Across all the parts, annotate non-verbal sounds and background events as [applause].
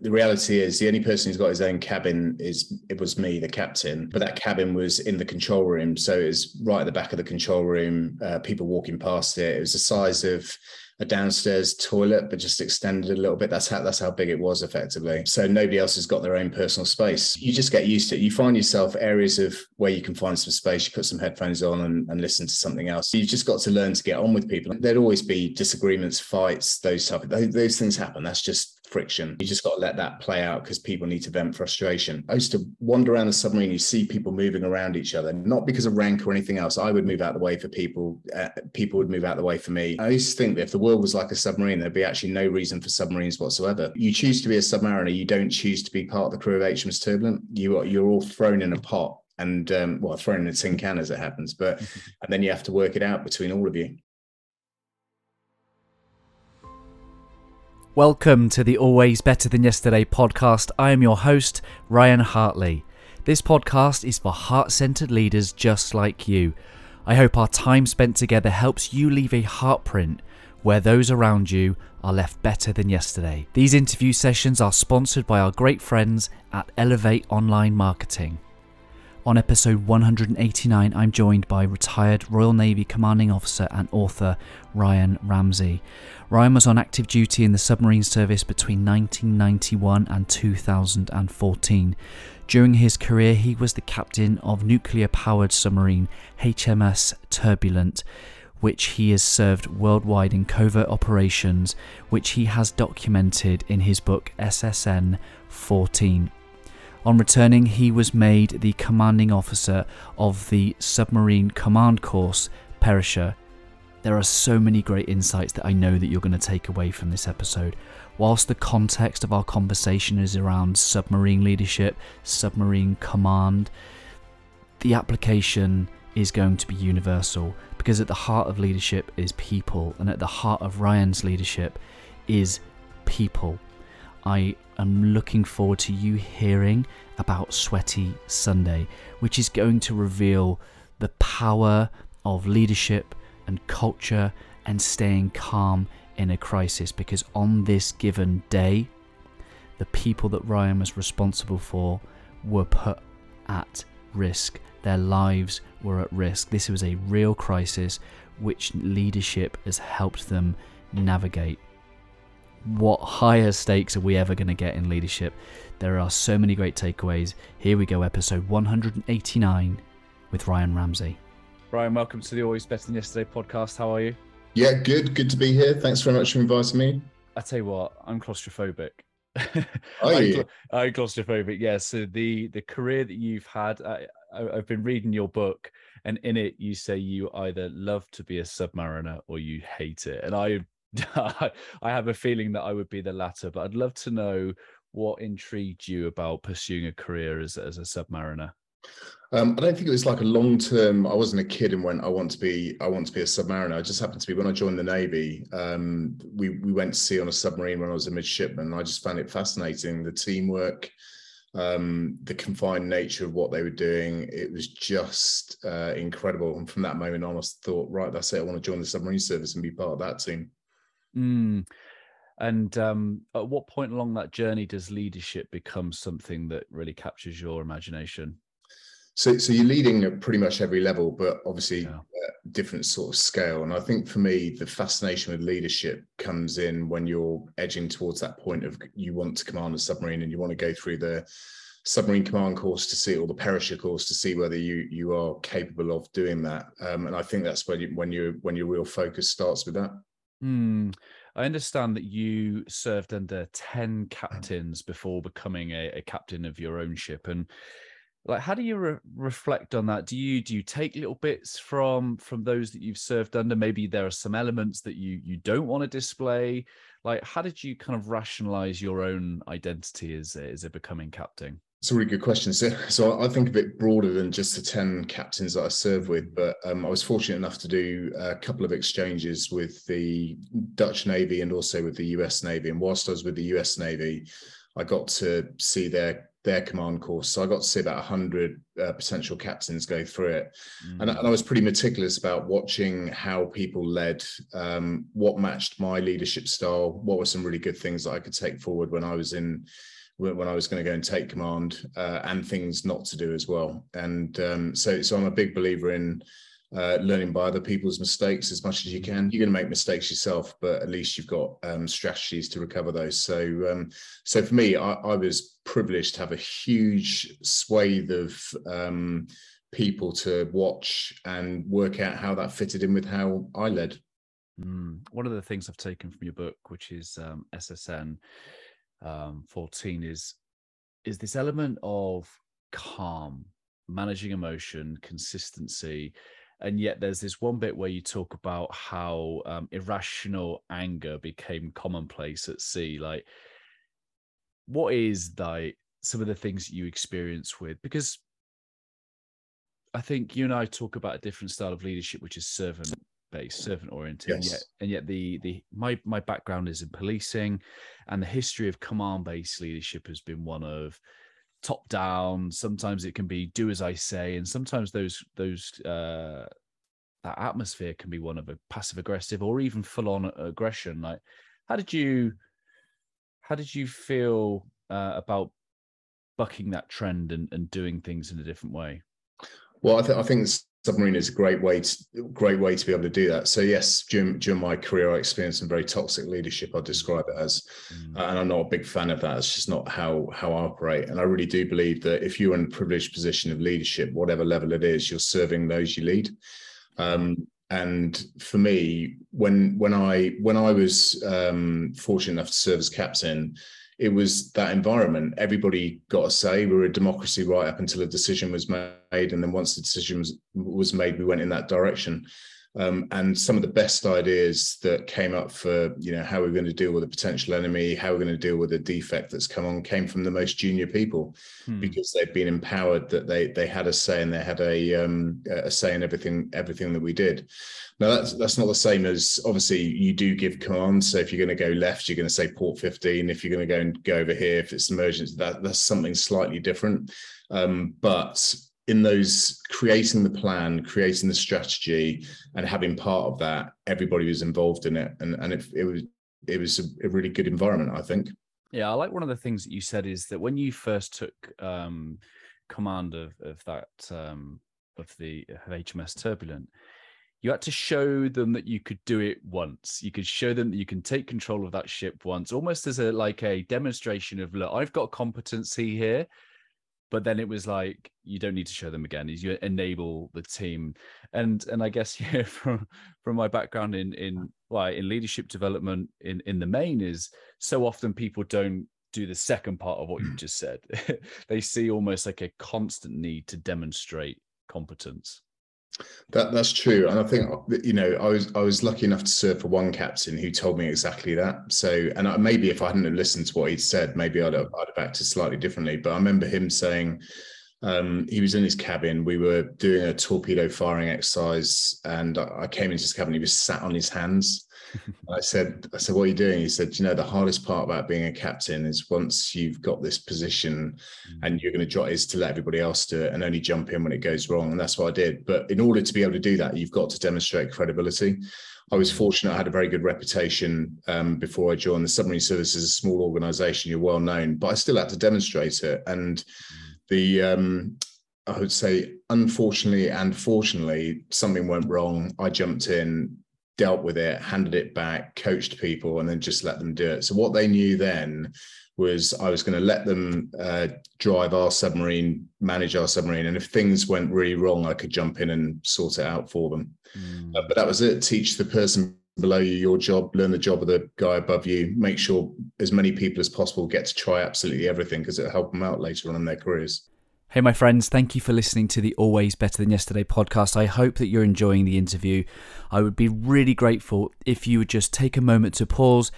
the reality is the only person who's got his own cabin is it was me, the captain. But that cabin was in the control room, so it was right at the back of the control room. Uh, people walking past it. It was the size of a downstairs toilet, but just extended a little bit. That's how that's how big it was effectively. So nobody else has got their own personal space. You just get used to it. You find yourself areas of where you can find some space. You put some headphones on and, and listen to something else. You've just got to learn to get on with people. There'd always be disagreements, fights, those type of those, those things happen. That's just friction. You just got to let that play out because people need to vent frustration. I used to wander around the submarine. You see people moving around each other, not because of rank or anything else. I would move out the way for people. Uh, people would move out the way for me. I used to think that if the world was like a submarine, there'd be actually no reason for submarines whatsoever. You choose to be a submariner. You don't choose to be part of the crew of HMS Turbulent. You are, you're all thrown in a pot and um, well, thrown in a tin can as it happens. But [laughs] and then you have to work it out between all of you. Welcome to the Always Better Than Yesterday podcast. I am your host, Ryan Hartley. This podcast is for heart centered leaders just like you. I hope our time spent together helps you leave a heartprint where those around you are left better than yesterday. These interview sessions are sponsored by our great friends at Elevate Online Marketing. On episode 189, I'm joined by retired Royal Navy Commanding Officer and author Ryan Ramsey. Ryan was on active duty in the submarine service between 1991 and 2014. During his career, he was the captain of nuclear powered submarine HMS Turbulent, which he has served worldwide in covert operations, which he has documented in his book SSN 14. On returning, he was made the commanding officer of the submarine command course Perisher there are so many great insights that I know that you're going to take away from this episode. Whilst the context of our conversation is around submarine leadership, submarine command, the application is going to be universal because at the heart of leadership is people, and at the heart of Ryan's leadership is people. I am looking forward to you hearing about Sweaty Sunday, which is going to reveal the power of leadership and culture and staying calm in a crisis because on this given day, the people that Ryan was responsible for were put at risk. Their lives were at risk. This was a real crisis which leadership has helped them navigate. What higher stakes are we ever going to get in leadership? There are so many great takeaways. Here we go, episode 189 with Ryan Ramsey. Ryan, welcome to the Always Better Than Yesterday podcast. How are you? Yeah, good. Good to be here. Thanks very much for inviting me. I tell you what, I'm claustrophobic. [laughs] Are you? I'm claustrophobic. Yeah. So the the career that you've had, I, I've been reading your book, and in it you say you either love to be a submariner or you hate it. And I, [laughs] I have a feeling that I would be the latter. But I'd love to know what intrigued you about pursuing a career as as a submariner. Um, I don't think it was like a long term. I wasn't a kid and went, I want to be, I want to be a submariner. I just happened to be when I joined the navy. Um, we we went to sea on a submarine when I was a midshipman. I just found it fascinating the teamwork, um, the confined nature of what they were doing. It was just uh, incredible. And from that moment on, I thought, right, that's it. I want to join the submarine service and be part of that team. Mm. And um, at what point along that journey does leadership become something that really captures your imagination? So, so you're leading at pretty much every level, but obviously yeah. uh, different sort of scale. And I think for me, the fascination with leadership comes in when you're edging towards that point of you want to command a submarine and you want to go through the submarine command course to see, or the perisher course to see whether you you are capable of doing that. Um, and I think that's when you, when you when your real focus starts with that. Hmm. I understand that you served under 10 captains before becoming a, a captain of your own ship. And like how do you re- reflect on that do you do you take little bits from from those that you've served under maybe there are some elements that you you don't want to display like how did you kind of rationalize your own identity as as a becoming captain it's a really good question. So, so I think a bit broader than just the 10 captains that I serve with, but um, I was fortunate enough to do a couple of exchanges with the Dutch Navy and also with the US Navy. And whilst I was with the US Navy, I got to see their their command course. So I got to see about 100 uh, potential captains go through it. Mm. And, and, I was pretty meticulous about watching how people led, um, what matched my leadership style, what were some really good things that I could take forward when I was in when I was going to go and take command, uh, and things not to do as well. And um, so, so I'm a big believer in uh, learning by other people's mistakes as much as you can. You're going to make mistakes yourself, but at least you've got um, strategies to recover those. So, um, so for me, I, I, was privileged to have a huge swathe of um, people to watch and work out how that fitted in with how I led. Mm. One of the things I've taken from your book, which is um, SSN um, 14, is is this element of calm, managing emotion, consistency and yet there's this one bit where you talk about how um, irrational anger became commonplace at sea like what is like some of the things you experience with because i think you and i talk about a different style of leadership which is servant based servant oriented yes. and yet and yet the the my my background is in policing and the history of command based leadership has been one of top down. Sometimes it can be do as i say and sometimes those those uh that atmosphere can be one of a passive aggressive or even full on aggression. Like how did you how did you feel uh, about bucking that trend and, and doing things in a different way? Well i, th- I think submarine is a great way to great way to be able to do that. So yes, during, during my career, I experienced some very toxic leadership. I describe it as, mm. and I'm not a big fan of that. It's just not how how I operate. And I really do believe that if you're in a privileged position of leadership, whatever level it is, you're serving those you lead. Um, and for me, when when I when I was um, fortunate enough to serve as captain, it was that environment. Everybody got a say. We were a democracy right up until a decision was made, and then once the decision was, was made, we went in that direction. Um, and some of the best ideas that came up for you know how we're going to deal with a potential enemy, how we're going to deal with a defect that's come on, came from the most junior people hmm. because they've been empowered that they they had a say and they had a um, a say in everything everything that we did. Now that's that's not the same as obviously you do give commands. So if you're going to go left, you're going to say port 15. If you're going to go and go over here, if it's emergency, that that's something slightly different. Um, but in those creating the plan, creating the strategy, and having part of that, everybody was involved in it, and and it, it was it was a, a, really good environment, I think. Yeah, I like one of the things that you said is that when you first took um, command of of that um, of the of HMS Turbulent, you had to show them that you could do it once. You could show them that you can take control of that ship once, almost as a like a demonstration of look, I've got competency here but then it was like you don't need to show them again is you enable the team. And and i guess [laughs] yeah from from my background in in well in leadership development in in the main is so often people don't do the second part of what you mm. just said. [laughs] They see almost like a constant need to demonstrate competence that that's true, and I think you know I was I was lucky enough to serve for one captain who told me exactly that. So, and I, maybe if I hadn't listened to what he'd said, maybe I'd have, I'd have acted slightly differently. But I remember him saying um, he was in his cabin. We were doing a torpedo firing exercise, and I, I came into his cabin. He was sat on his hands, [laughs] I said, I said, what are you doing? He said, you know, the hardest part about being a captain is once you've got this position mm. and you're going to drop is to let everybody else do it and only jump in when it goes wrong. And that's what I did. But in order to be able to do that, you've got to demonstrate credibility. I was mm. fortunate; I had a very good reputation um, before I joined the submarine service. Is a small organisation; you're well known, but I still had to demonstrate it. And mm. The um, I would say, unfortunately and fortunately, something went wrong. I jumped in, dealt with it, handed it back, coached people, and then just let them do it. So what they knew then was I was going to let them uh, drive our submarine, manage our submarine, and if things went really wrong, I could jump in and sort it out for them. Mm. Uh, but that was it. Teach the person below you your job, learn the job of the guy above you, make sure as many people as possible get to try absolutely everything because it'll help them out later on in their careers. Hey, my friends, thank you for listening to the Always Better Than Yesterday podcast. I hope that you're enjoying the interview. I would be really grateful if you would just take a moment to pause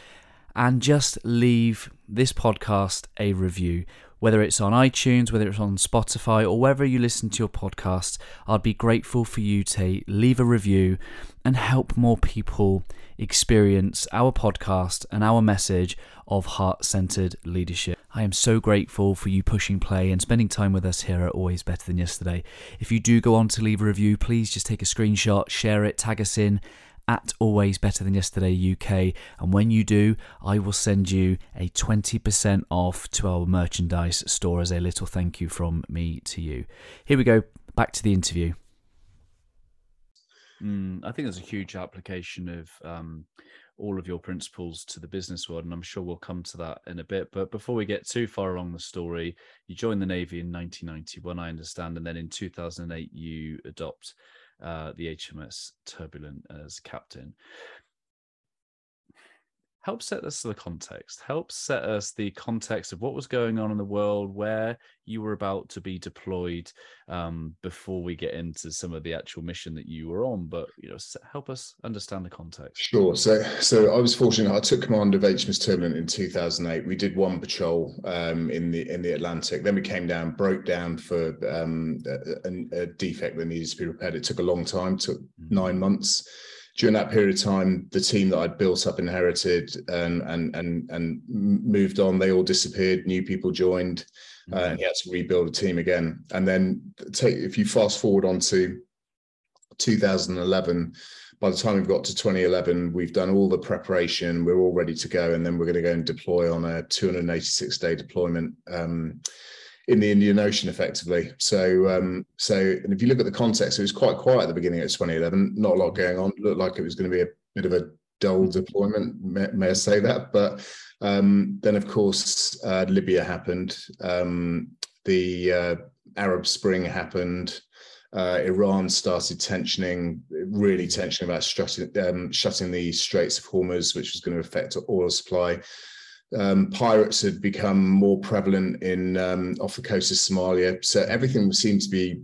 and just leave this podcast a review. Whether it's on iTunes, whether it's on Spotify, or wherever you listen to your podcast, I'd be grateful for you to leave a review and help more people experience our podcast and our message of heart centered leadership. I am so grateful for you pushing play and spending time with us here at Always Better Than Yesterday. If you do go on to leave a review, please just take a screenshot, share it, tag us in at Always Better Than Yesterday UK. And when you do, I will send you a 20% off to our merchandise store as a little thank you from me to you. Here we go, back to the interview. Mm, I think there's a huge application of um, all of your principles to the business world, and I'm sure we'll come to that in a bit. But before we get too far along the story, you joined the Navy in 1991, I understand, and then in 2008 you adopt uh, the HMS Turbulent as captain. Help set us the context. Help set us the context of what was going on in the world, where you were about to be deployed, um, before we get into some of the actual mission that you were on. But you know, help us understand the context. Sure. So, so I was fortunate. I took command of HMS Turbulent in 2008. We did one patrol um, in the in the Atlantic. Then we came down, broke down for um, a, a, defect that needed to be repaired. It took a long time. Took mm-hmm. nine months during that period of time, the team that I'd built up, inherited, and and and and moved on, they all disappeared. New people joined, mm-hmm. and he had to rebuild a team again. And then, take if you fast forward on to 2011, by the time we've got to 2011, we've done all the preparation. We're all ready to go, and then we're going to go and deploy on a 286 day deployment. Um, in the Indian Ocean effectively. So, um, so, and if you look at the context, it was quite quiet at the beginning of 2011. Not a lot going on. It looked like it was going to be a bit of a dull deployment. May, may I say that? But um, then, of course, uh, Libya happened. Um, the uh, Arab Spring happened. Uh, Iran started tensioning, really tensioning about shutting, um, shutting the Straits of Hormuz, which was going to affect oil supply um, pirates had become more prevalent in um, off the coast of Somalia. So everything seemed to be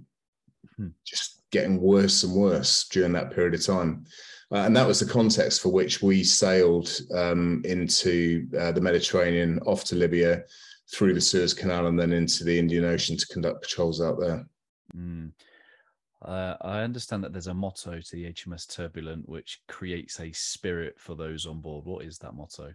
hmm. just getting worse and worse during that period of time. Uh, and that was the context for which we sailed um, into uh, the Mediterranean, off to Libya, through the Suez Canal, and then into the Indian Ocean to conduct patrols out there. Mm. Uh, I understand that there's a motto to the HMS Turbulent, which creates a spirit for those on board. What is that motto?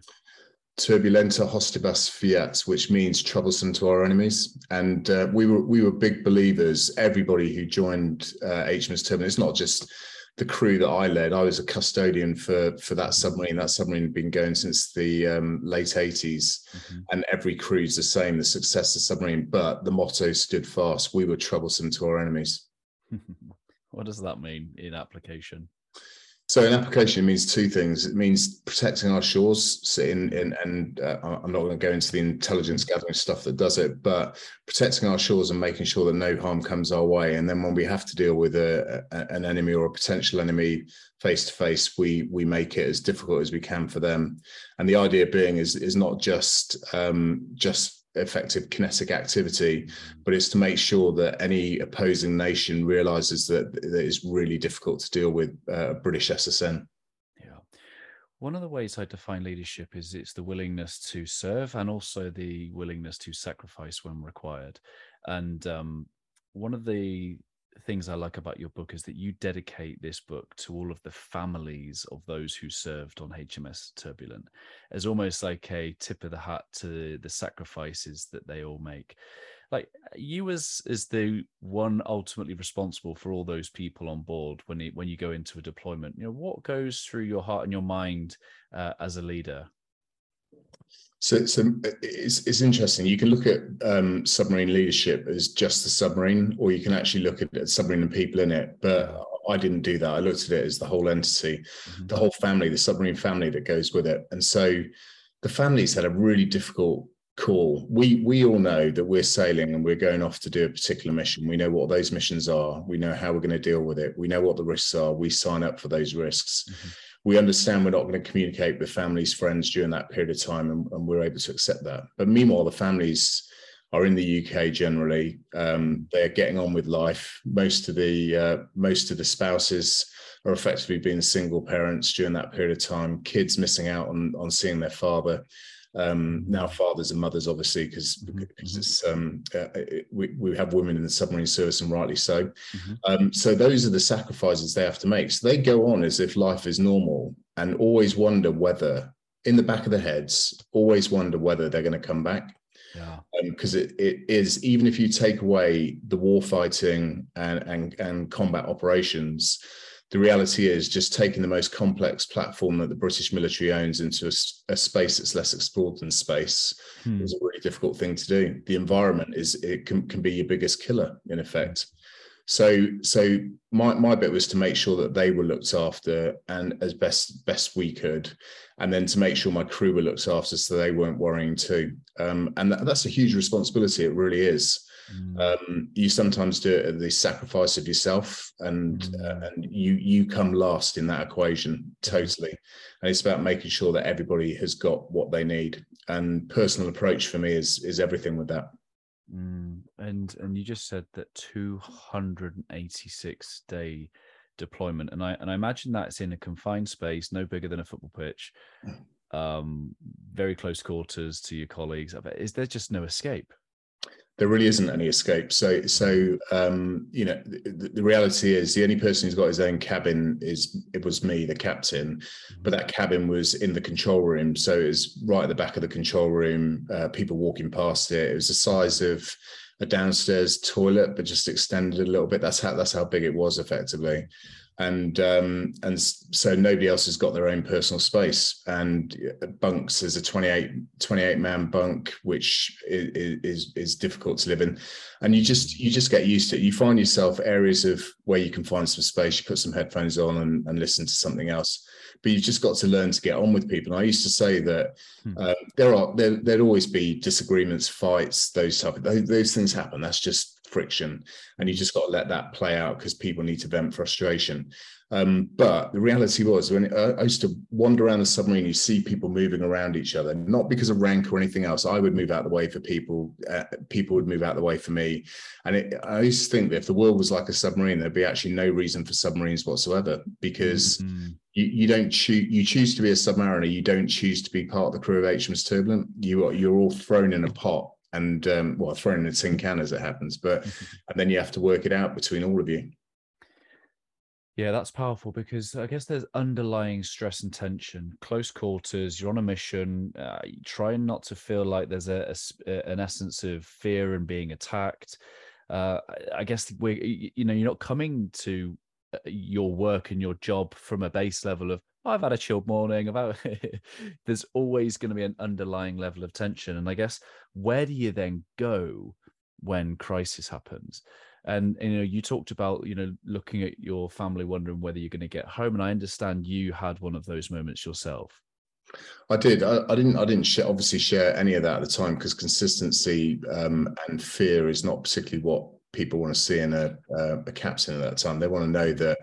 Turbulenta hostibus fiat, which means troublesome to our enemies. And uh, we were we were big believers. Everybody who joined uh, HMS Turbulent, it's not just the crew that I led. I was a custodian for for that submarine. That submarine had been going since the um, late 80s, mm-hmm. and every crew's the same. The success of the submarine, but the motto stood fast. We were troublesome to our enemies. [laughs] what does that mean in application? So an application means two things. It means protecting our shores, in, in, and uh, I'm not going to go into the intelligence gathering stuff that does it, but protecting our shores and making sure that no harm comes our way. And then when we have to deal with a, a, an enemy or a potential enemy face to face, we we make it as difficult as we can for them. And the idea being is is not just um, just effective kinetic activity, but it's to make sure that any opposing nation realizes that, it's really difficult to deal with uh, British SSN. Yeah. One of the ways I define leadership is it's the willingness to serve and also the willingness to sacrifice when required. And um, one of the things I like about your book is that you dedicate this book to all of the families of those who served on HMS Turbulent as almost like a tip of the hat to the sacrifices that they all make. Like you as as the one ultimately responsible for all those people on board when you, when you go into a deployment, you know what goes through your heart and your mind uh, as a leader so, so it's, it's interesting. You can look at um, submarine leadership as just the submarine, or you can actually look at the submarine and people in it. But I didn't do that. I looked at it as the whole entity, mm-hmm. the whole family, the submarine family that goes with it. And so the families had a really difficult call. We we all know that we're sailing and we're going off to do a particular mission. We know what those missions are. We know how we're going to deal with it. We know what the risks are. We sign up for those risks. Mm-hmm we understand we're not going to communicate with families, friends during that period of time, and, and we're able to accept that. But meanwhile, the families are in the UK generally. Um, they're getting on with life. Most of the uh, most of the spouses are effectively being single parents during that period of time. Kids missing out on on seeing their father. Um, now fathers and mothers, obviously, because mm-hmm. it's um, uh, it, we, we have women in the submarine service, and rightly so. Mm-hmm. Um, so those are the sacrifices they have to make. So they go on as if life is normal, and always wonder whether, in the back of their heads, always wonder whether they're going to come back. Yeah. Because um, it, it is even if you take away the war fighting and and and combat operations the reality is just taking the most complex platform that the British military owns into a, a space that's less explored than space hmm. is a really difficult thing to do. The environment is it can, can be your biggest killer in effect. So so my, my bit was to make sure that they were looked after and as best best we could, and then to make sure my crew were looked after so they weren't worrying too. Um, and that, that's a huge responsibility. It really is. Mm. Um, you sometimes do it at the sacrifice of yourself, and mm. uh, and you you come last in that equation totally. And it's about making sure that everybody has got what they need. And personal approach for me is is everything with that. Mm. And and you just said that 286 day deployment, and I and I imagine that's in a confined space, no bigger than a football pitch. Mm. Um, very close quarters to your colleagues. Is there just no escape? There really isn't any escape. So, so um, you know, the, the, reality is the only person who's got his own cabin is it was me, the captain. But that cabin was in the control room, so it was right at the back of the control room. Uh, people walking past it. It was the size of a downstairs toilet, but just extended a little bit. That's how that's how big it was effectively and um, and so nobody else has got their own personal space. And bunks there's a 28 28 man bunk which is, is is difficult to live in. And you just you just get used to it. You find yourself areas of where you can find some space. You put some headphones on and, and listen to something else. But you've just got to learn to get on with people. And i used to say that um, there are there, there'd always be disagreements fights those type of those, those things happen. That's just friction and you just got to let that play out because people need to vent frustration um, but the reality was when uh, I used to wander around the submarine, you see people moving around each other, not because of rank or anything else. I would move out the way for people. Uh, people would move out the way for me. And it, I used to think that if the world was like a submarine, there'd be actually no reason for submarines whatsoever because mm-hmm. you, you don't choose. You choose to be a submariner. You don't choose to be part of the crew of HMS Turbulent. You are you're all thrown in a pot and um, well thrown in a tin can as it happens. But [laughs] and then you have to work it out between all of you. Yeah, that's powerful because I guess there's underlying stress and tension, close quarters. You're on a mission, uh, trying not to feel like there's a, a, an essence of fear and being attacked. Uh, I guess we, you know, you're not coming to uh, your work and your job from a base level of I've had a chilled morning. About [laughs] there's always going to be an underlying level of tension, and I guess where do you then go when crisis happens? and you know you talked about you know looking at your family wondering whether you're going to get home and i understand you had one of those moments yourself I did. I, I, didn't. I didn't share, obviously share any of that at the time because consistency um, and fear is not particularly what people want to see in a, uh, a captain at that time. They want to know that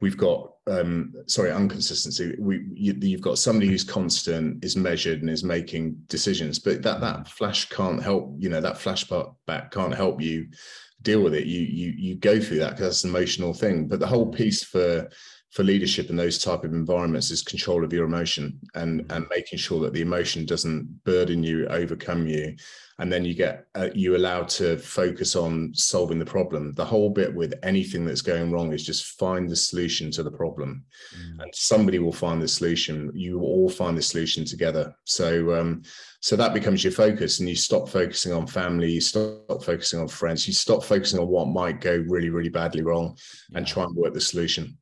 we've got um, sorry inconsistency. We you, have got somebody who's constant, is measured, and is making decisions. But that that flash can't help. You know that flashback back can't help you deal with it. You you you go through that because that's an emotional thing. But the whole piece for for leadership in those type of environments is control of your emotion and and making sure that the emotion doesn't burden you, overcome you, and then you get uh, you allowed to focus on solving the problem. The whole bit with anything that's going wrong is just find the solution to the problem, mm. and somebody will find the solution. You will all find the solution together. So um, so that becomes your focus and you stop focusing on family you stop focusing on friends you stop focusing on what might go really really badly wrong and try and work the solution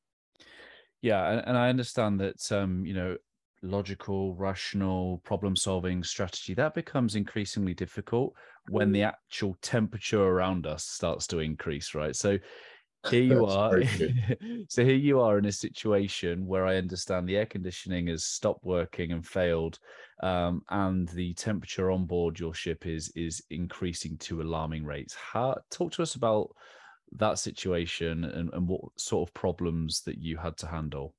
yeah and, and i understand that um you know logical rational problem solving strategy that becomes increasingly difficult when the actual temperature around us starts to increase right? So [laughs] here you are [laughs] so here you are in a situation where i understand the air conditioning has stopped working and failed um, and the temperature on board your ship is is increasing to alarming rates. How talk to us about that situation and, and what sort of problems that you had to handle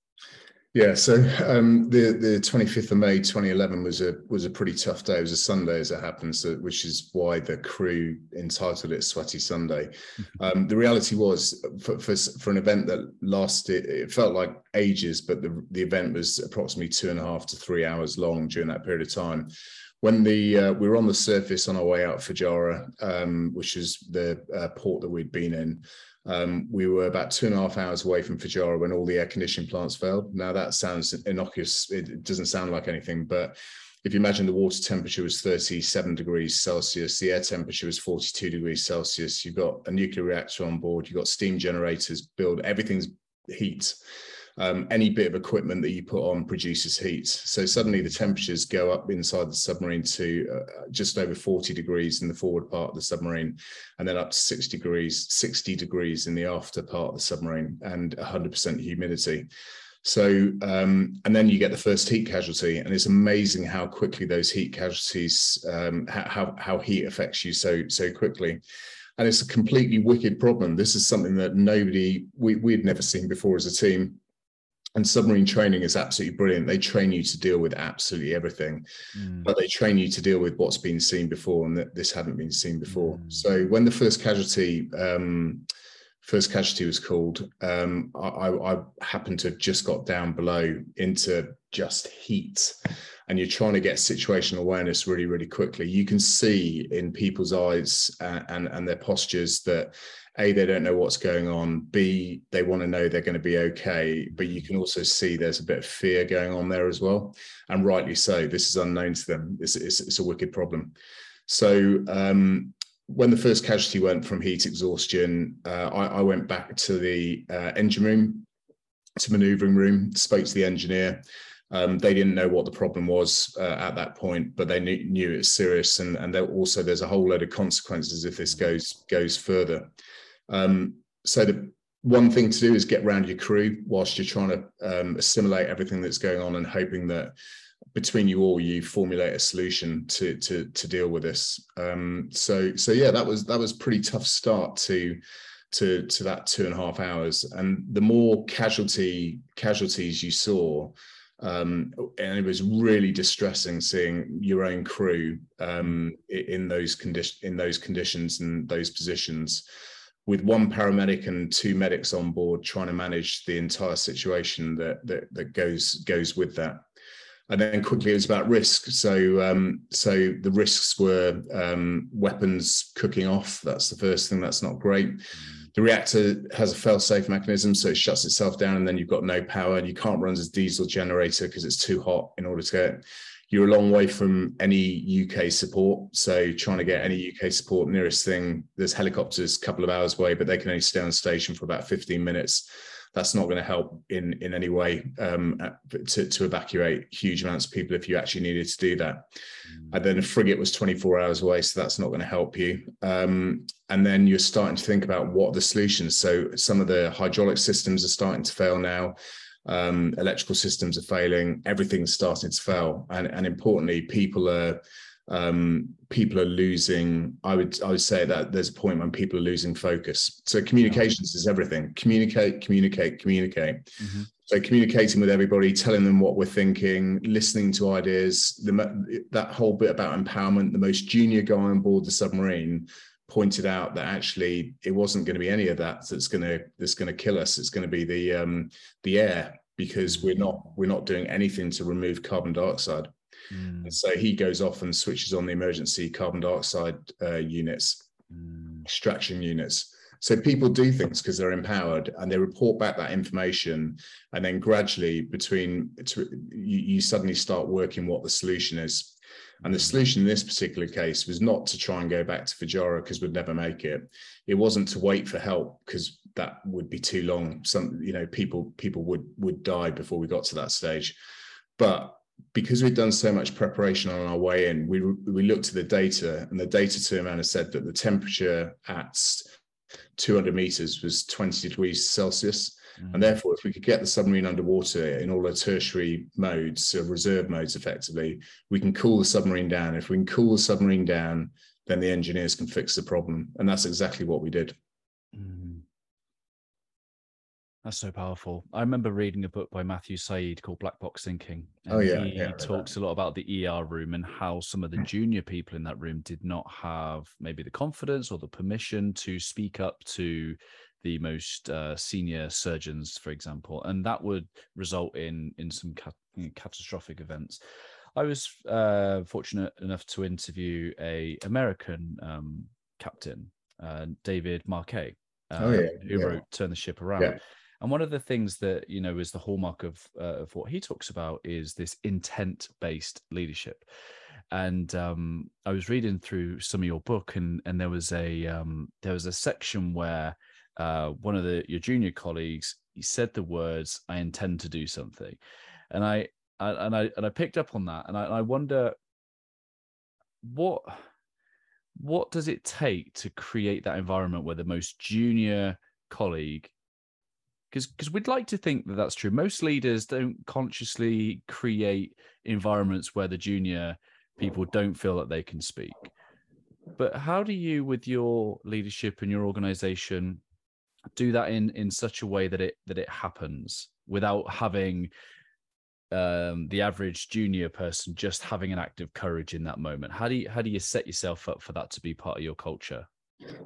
yeah, so um, the the 25th of May 2011 was a was a pretty tough day. It was a Sunday, as it happens, so, which is why the crew entitled it "Sweaty Sunday." [laughs] Um, the reality was, for, for, for an event that lasted, it felt like ages, but the the event was approximately two and a half to three hours long during that period of time. When the uh, we were on the surface on our way out Fujairah, um, which is the uh, port that we'd been in, um, we were about two and a half hours away from Fujairah when all the air conditioning plants failed. Now that sounds innocuous; it doesn't sound like anything, but if you imagine the water temperature was 37 degrees Celsius, the air temperature was 42 degrees Celsius. You've got a nuclear reactor on board. You've got steam generators build. Everything's heat um, any bit of equipment that you put on produces heat. So suddenly the temperatures go up inside the submarine to uh, just over 40 degrees in the forward part of the submarine, and then up to 60 degrees, 60 degrees in the after part of the submarine, and 100% humidity. So, um, and then you get the first heat casualty, and it's amazing how quickly those heat casualties, um, how how heat affects you so so quickly and it's a completely wicked problem. This is something that nobody we we'd never seen before as a team and submarine training is absolutely brilliant. They train you to deal with absolutely everything, mm. but they train you to deal with what's been seen before and that this hadn't been seen before. Mm. So when the first casualty, um, first casualty was called, um, I, I, happened to have just got down below into just heat, and you're trying to get situational awareness really, really quickly. You can see in people's eyes and, and, and their postures that a they don't know what's going on. B they want to know they're going to be okay but you can also see there's a bit of fear going on there as well. And rightly so this is unknown to them. It's, it's, it's a wicked problem. So um, when the first casualty went from heat exhaustion uh, I, I, went back to the uh, engine room to maneuvering room spoke to the engineer. Um, they didn't know what the problem was uh, at that point, but they knew, knew it's serious, and and also there's a whole load of consequences if this goes goes further. Um, so the one thing to do is get around your crew whilst you're trying to um, assimilate everything that's going on and hoping that between you all you formulate a solution to to to deal with this. Um, so so yeah, that was that was pretty tough start to to to that two and a half hours. And the more casualty casualties you saw, um, and it was really distressing seeing your own crew um, in those condition in those conditions and those positions with one paramedic and two medics on board trying to manage the entire situation that that, that goes goes with that. And then quickly it was about risk. So um, so the risks were um, weapons cooking off. That's the first thing. That's not great. The reactor has a fail-safe mechanism so it shuts itself down and then you've got no power and you can't run as diesel generator because it's too hot in order to get you're a long way from any UK support. So trying to get any UK support, nearest thing, there's helicopters a couple of hours away, but they can only stay on station for about 15 minutes. That's not going to help in in any way um, to, to evacuate huge amounts of people if you actually needed to do that. Mm. And then a frigate was 24 hours away, so that's not going to help you. Um, and then you're starting to think about what the solutions. So some of the hydraulic systems are starting to fail now um, electrical systems are failing, everything's starting to fail, and and importantly, people are um, people are losing. I would I would say that there's a point when people are losing focus. So communications is everything. Communicate, communicate, communicate. Mm-hmm. So communicating with everybody, telling them what we're thinking, listening to ideas. The, that whole bit about empowerment. The most junior guy on board the submarine pointed out that actually it wasn't going to be any of that that's going to that's going to kill us it's going to be the um the air because we're not we're not doing anything to remove carbon dioxide mm. and so he goes off and switches on the emergency carbon dioxide uh, units mm. extraction units so people do things because they're empowered and they report back that information and then gradually between you, you suddenly start working what the solution is and the solution in this particular case was not to try and go back to Fujairah because we'd never make it. It wasn't to wait for help because that would be too long. Some, you know, people people would would die before we got to that stage. But because we'd done so much preparation on our way in, we we looked at the data, and the data to Amanda said that the temperature at 200 meters was 20 degrees Celsius. Mm. And therefore, if we could get the submarine underwater in all the tertiary modes, so reserve modes effectively, we can cool the submarine down. If we can cool the submarine down, then the engineers can fix the problem. And that's exactly what we did. Mm. That's so powerful. I remember reading a book by Matthew Syed called Black Box Thinking. oh yeah, he yeah, talks a lot about the ER room and how some of the junior people in that room did not have maybe the confidence or the permission to speak up to the most uh, senior surgeons, for example, and that would result in in some you know, catastrophic events. I was uh, fortunate enough to interview a American um, captain, uh, David Marquet, uh, Oh, yeah, who yeah. wrote "Turn the Ship Around." Yeah. And one of the things that you know is the hallmark of uh, of what he talks about is this intent based leadership. And um, I was reading through some of your book, and and there was a um, there was a section where uh, one of the your junior colleagues he said the words "I intend to do something," and I, and I and I picked up on that, and I, I wonder what what does it take to create that environment where the most junior colleague because because we'd like to think that that's true. Most leaders don't consciously create environments where the junior people don't feel that they can speak. But how do you with your leadership and your organization do that in in such a way that it that it happens without having um the average junior person just having an act of courage in that moment? How do you how do you set yourself up for that to be part of your culture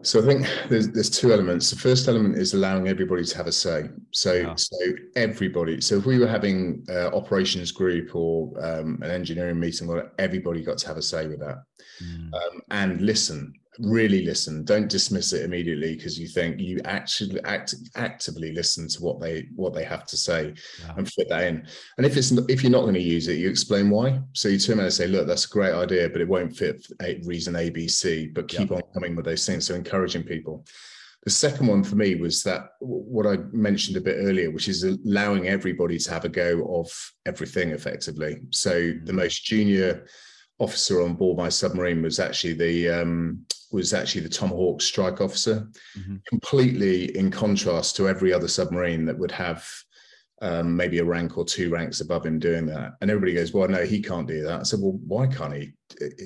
So I think there's there's two elements. The first element is allowing everybody to have a say. So Yeah. so everybody. So if we were having uh, operations group or um, an engineering meeting, well, everybody got to have a say with that. Um, and listen, really listen. Don't dismiss it immediately because you think you actually act, actively listen to what they what they have to say and fit that in. And if it's if you're not going to use it, you explain why. So you turn around and say, "Look, that's a great idea, but it won't fit a reason abc But keep on coming with those things. So encouraging people. The second one for me was that what I mentioned a bit earlier, which is allowing everybody to have a go of everything effectively. So the Mm. most junior officer on board my submarine was actually the um, was actually the Tomahawk strike officer, Mhm. completely in contrast to every other submarine that would have um, maybe a rank or two ranks above him doing that. And everybody goes, "Well, no, he can't do that." I said, "Well, why can't he?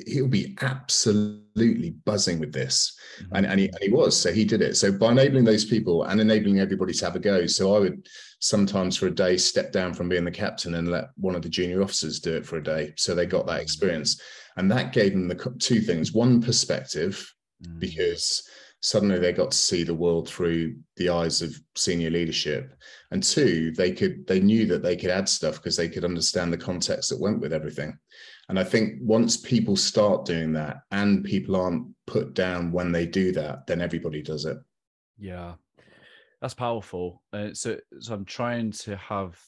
He'll be absolutely buzzing with this." and, and, he, and he was so he did it so by enabling those people and enabling everybody to have a go so i would sometimes for a day step down from being the captain and let one of the junior officers do it for a day so they got that experience and that gave them the two things one perspective Mm. because suddenly they got to see the world through the eyes of senior leadership and two they could they knew that they could add stuff because they could understand the context that went with everything and i think once people start doing that and people aren't put down when they do that then everybody does it Yeah, that's powerful. Uh, so, so I'm trying to have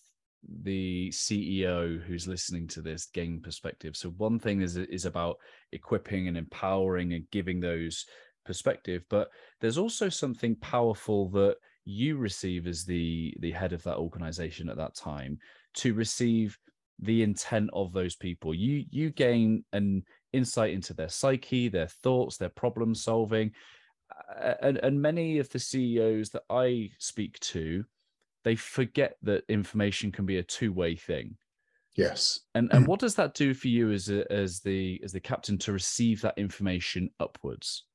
the CEO who's listening to this gain perspective. So, one thing is is about equipping and empowering and giving those perspective, but there's also something powerful that you receive as the the head of that organization at that time to receive the intent of those people. You you gain an insight into their psyche, their thoughts, their problem solving and, and many of the CEOs that I speak to, they forget that information can be a two-way thing. yes And and [clears throat] what does that do for you as a, as the as the captain to receive that information upwards?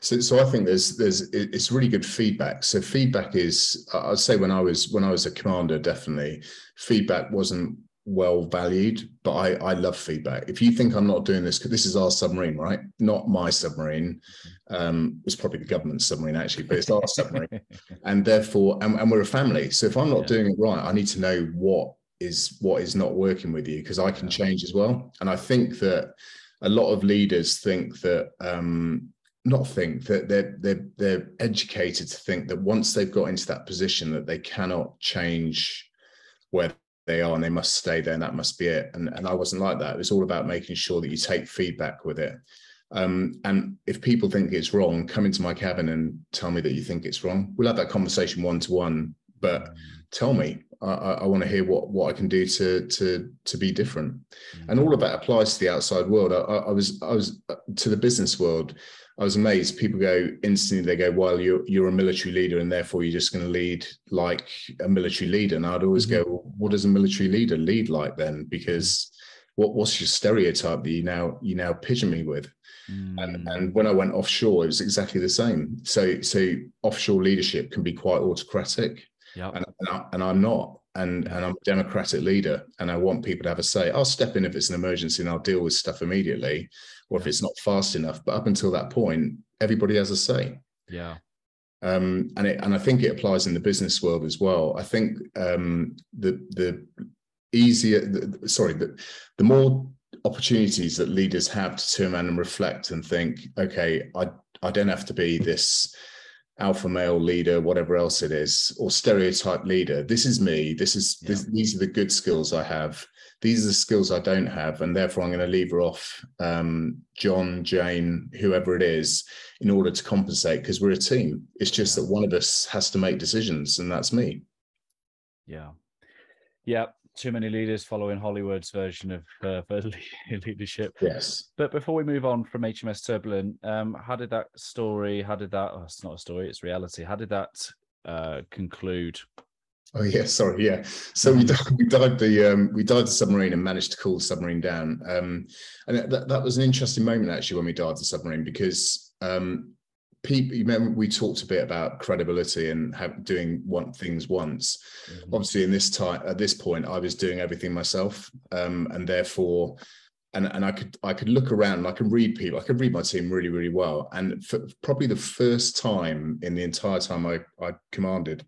So, so I think there's there's it's really good feedback. So feedback is I'd say when I was when I was a commander, definitely feedback wasn't well valued, but I I love feedback. If you think I'm not doing this, because this is our submarine, right? Not my submarine. Um, it's probably the government submarine actually, but it's our submarine, [laughs] and therefore, and, and we're a family. So if I'm not Yeah. doing it right, I need to know what is what is not working with you because I can change as well. And I think that a lot of leaders think that um, not think that they're they're they're educated to think that once they've got into that position that they cannot change where they are and they must stay there and that must be it. And and I wasn't like that. It was all about making sure that you take feedback with it. Um, and if people think it's wrong, come into my cabin and tell me that you think it's wrong. We'll have that conversation one to one. But tell me, I, I, want to hear what what I can do to to to be different and all of that applies to the outside world. I, I I was I was uh, to the business world. I was amazed. People go instantly. They go, "Well, you're you're a military leader, and therefore you're just going to lead like a military leader." And I'd always go, well, "What does a military leader lead like then?" Because what what's your stereotype that you now you now pigeon me with? And, Mm. and when I went offshore, it was exactly the same. So so offshore leadership can be quite autocratic yeah, and, and, I, and I'm not. And, Yeah. and I'm a democratic leader, and I want people to have a say. I'll step in if it's an emergency, and I'll deal with stuff immediately, or if it's not fast enough. But up until that point, everybody has a say. yeah, Um, and it, and I think it applies in the business world as well. I think um, the the easier, the, sorry, the, the more opportunities that leaders have to turn around and reflect and think, okay, I I don't have to be this alpha male leader, whatever else it is, or stereotype leader. This is me. This is yeah. this, these are the good skills I have. These are the skills I don't have, and therefore I'm going to lever off um, John, Jane, whoever it is, in order to compensate because we're a team. It's just that one of us has to make decisions, and that's me. Yeah, yeah too many leaders following Hollywood's version of uh, [laughs] leadership. Yes. But before we move on from HMS Turbulent, um, how did that story? How did that? Oh, it's not a story; it's reality. How did that uh, conclude? Oh yeah, [laughs] sorry, yeah. So we dived, we dived the um, we dived the submarine and managed to cool the submarine down. Um, and that, that was an interesting moment actually when we dived the submarine because um, people you remember we talked a bit about credibility and have, doing one things once mm-hmm. obviously in this time at this point i was doing everything myself um, and therefore and and i could i could look around and i could read people i could read my team really really well and for probably the first time in the entire time i i commanded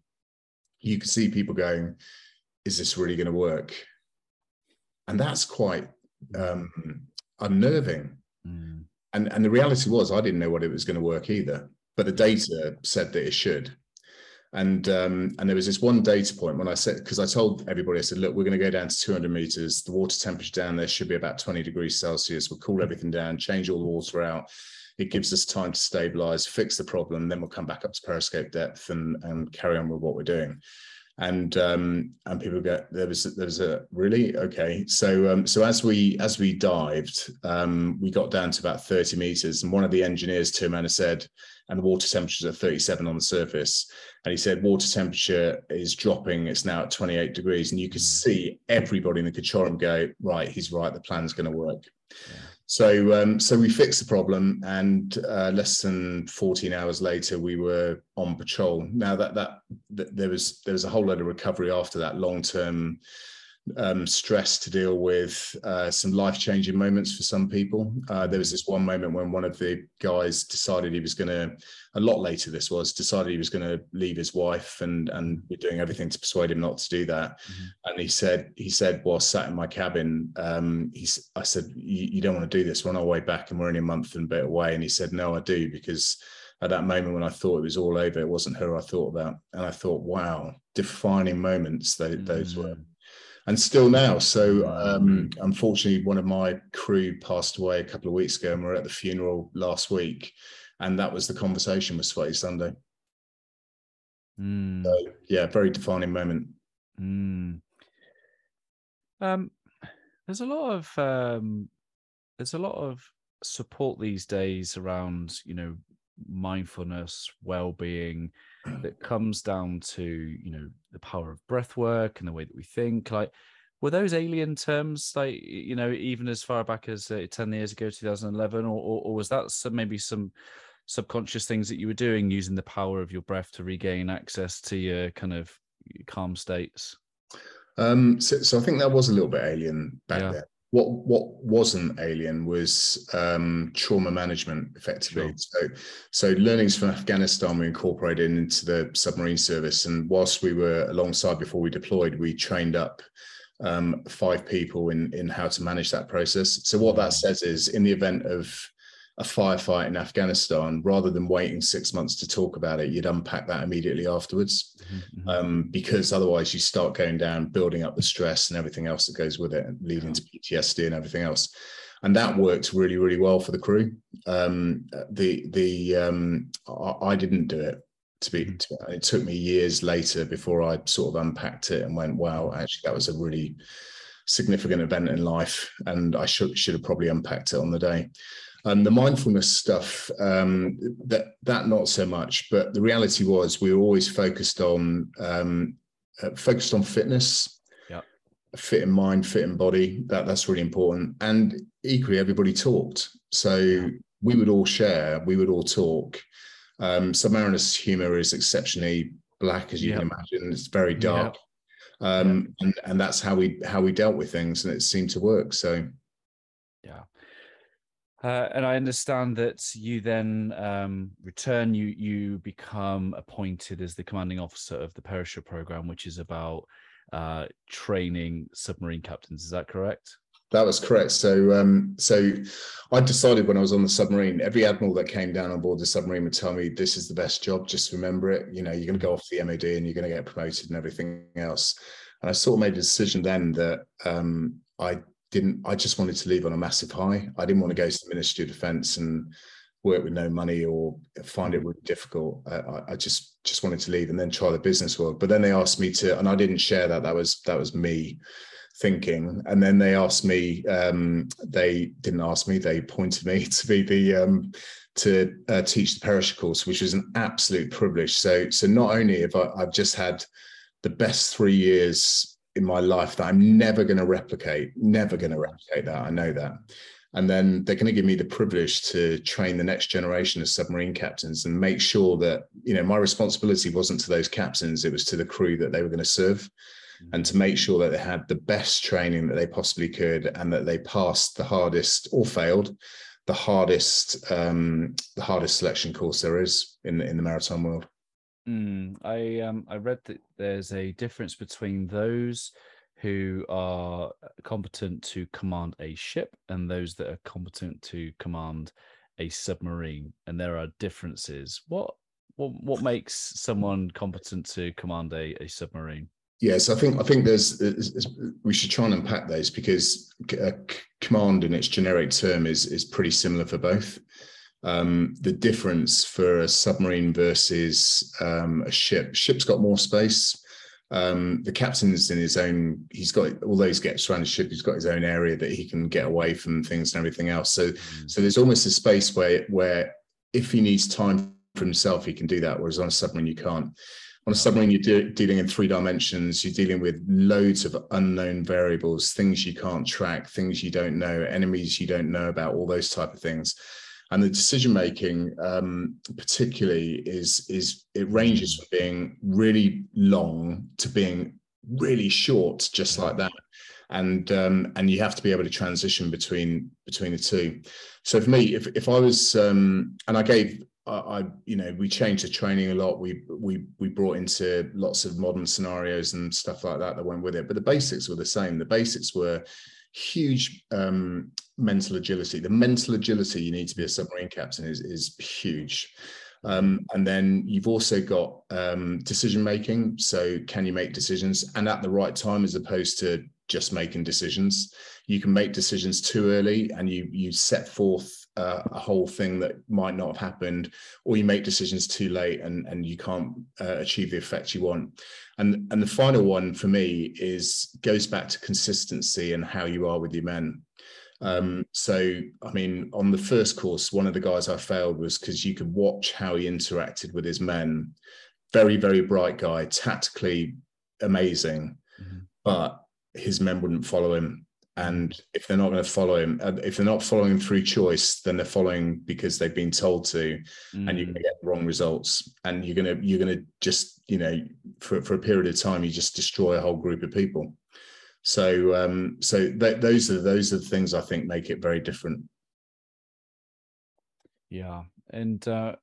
you could see people going is this really going to work? And that's quite um unnerving. Mm. And and the reality was I didn't know what it was going to work either, but the data said that it should. And um, and there was this one data point when I said because I told everybody I said look we're going to go down to 200 meters. The water temperature down there should be about 20 degrees Celsius. We'll cool everything down change all the water out it gives us time to stabilize fix the problem then we'll come back up to periscope depth and and carry on with what we're doing. And um, and people get there was there was a really? Okay. So um, so as we as we dived um, we got down to about 30 meters and one of the engineers turned around and said and the water temperature is at 37 on the surface. And he said water temperature is dropping. It's now at 28 degrees. And you could mm. see everybody in the room go right he's right. The plan's going to work. Yeah. So, um, so we fixed the problem, and uh, less than 14 hours later, we were on patrol. Now that, that that there was there was a whole lot of recovery after that long term um, stress to deal with, uh, some life changing moments for some people. Uh, there was this one moment when one of the guys decided he was going to, a lot later this was, decided he was going to leave his wife, and and we're doing everything to persuade him not to do that. Mm-hmm. And he said, he said, while sat in my cabin, um, he's, I said, you don't want to do this. We're on our way back, and we're only a month and a bit away. And he said, no, I do because at that moment when I thought it was all over, it wasn't her I thought about. And I thought, wow, defining moments they, mm-hmm. those were and still now. So, um, unfortunately, one of my crew passed away a couple of weeks ago, and we are at the funeral last week, and that was the conversation with Sweaty Sunday. Mm. So, yeah, very defining moment. Mm. Um, there's a lot of um, there's a lot of support these days around you know mindfulness, well-being [clears throat] that comes down to you know the power of breath work and the way that we think like were those alien terms like you know even as far back as uh, 10 years ago 2011 or, or, or was that some maybe some subconscious things that you were doing using the power of your breath to regain access to your kind of calm states um so, so i think that was a little bit alien back yeah. then what what wasn't alien was um, trauma management effectively sure. so so learnings from afghanistan we incorporated into the submarine service and whilst we were alongside before we deployed we trained up um, five people in in how to manage that process so what that mm. says is in the event of a firefight in Afghanistan, rather than waiting six months to talk about it, you'd unpack that immediately afterwards, mm-hmm. um, because otherwise you start going down, building up the stress and everything else that goes with it, leading to PTSD and everything else. And that worked really, really well for the crew. Um, the the um, I, I, didn't do it. To be, mm-hmm. to, it took me years later before I sort of unpacked it and went, "Wow, actually, that was a really significant event in life, and I should should have probably unpacked it on the day." And the mindfulness stuff, um, that that not so much. But the reality was, we were always focused on um, uh, focused on fitness, yeah, fit in mind, fit in body. That that's really important. And equally, everybody talked. So yeah. we would all share. We would all talk. Um, Submariner's humor is exceptionally black, as you yeah. can imagine. It's very dark. Yeah. Um, and, and that's how we how we dealt with things, and it seemed to work. So, yeah. Uh, and I understand that you then um, return. You you become appointed as the commanding officer of the Perisher program, which is about uh, training submarine captains. Is that correct? That was correct. So, um, so I decided when I was on the submarine, every admiral that came down on board the submarine would tell me, "This is the best job. Just remember it. You know, you're going to go off the MOD and you're going to get promoted and everything else." And I sort of made a decision then that um, I didn't. I just wanted to leave on a massive high. I didn't want to go to the Ministry of Defence and work with no money or find it really difficult. I, I, just just wanted to leave and then try the business world. But then they asked me to, and I didn't share that. That was that was me thinking. And then they asked me, um, they didn't ask me, they appointed me [laughs] to be the um, to uh, teach the Perisher course, which was an absolute privilege. So so not only have I, I've just had the best three years in my life that I'm never going to replicate, never going to replicate that. I know that. And then they're going to give me the privilege to train the next generation of submarine captains and make sure that, you know, my responsibility wasn't to those captains, it was to the crew that they were going to serve and to make sure that they had the best training that they possibly could and that they passed the hardest or failed the hardest um, the hardest selection course there is in the, in the maritime world. Mm, I um I read that there's a difference between those who are competent to command a ship and those that are competent to command a submarine, and there are differences. What what what makes someone competent to command a, a submarine? Yes, I think I think there's, we should try and unpack those because uh, command in its generic term is is pretty similar for both. Um, the difference for a submarine versus um, a ship, ship's got more space. Um, the captain's in his own. He's got although he gets around the ship, he's got his own area that he can get away from things and everything else. So mm. so there's almost a space where where if he needs time for himself, he can do that. Whereas on a submarine, you can't on a submarine, you're de- dealing in three dimensions. You're dealing with loads of unknown variables, things you can't track, things you don't know, enemies you don't know about, all those type of things. And the decision making, um, particularly, is is it ranges from being really long to being really short, just like that. And um, and you have to be able to transition between between the two. So for me, if if I was um, and I gave I, you know, we changed the training a lot. We we we brought into lots of modern scenarios and stuff like that that went with it. But the basics were the same. The basics were huge um, mental agility. The mental agility you need to be a submarine captain is is huge. Um, and then you've also got um, decision making. So can you make decisions and at the right time as opposed to just making decisions? You can make decisions too early and you you set forth uh, a whole thing that might not have happened, or you make decisions too late and and you can't uh, achieve the effect you want. And and the final one for me is goes back to consistency and how you are with your men. Um, so, I mean, on the first course, one of the guys I failed was because you could watch how he interacted with his men. Very, very bright guy, tactically amazing, mm-hmm. but his men wouldn't follow him and if they're not going to follow him uh, if they're not following through choice then they're following because they've been told to mm. and you're going to get wrong results. And you're going to you're going to just you know for, for a period of time you just destroy a whole group of people. So um so th- those are those are the things i think make it very different. Yeah. And uh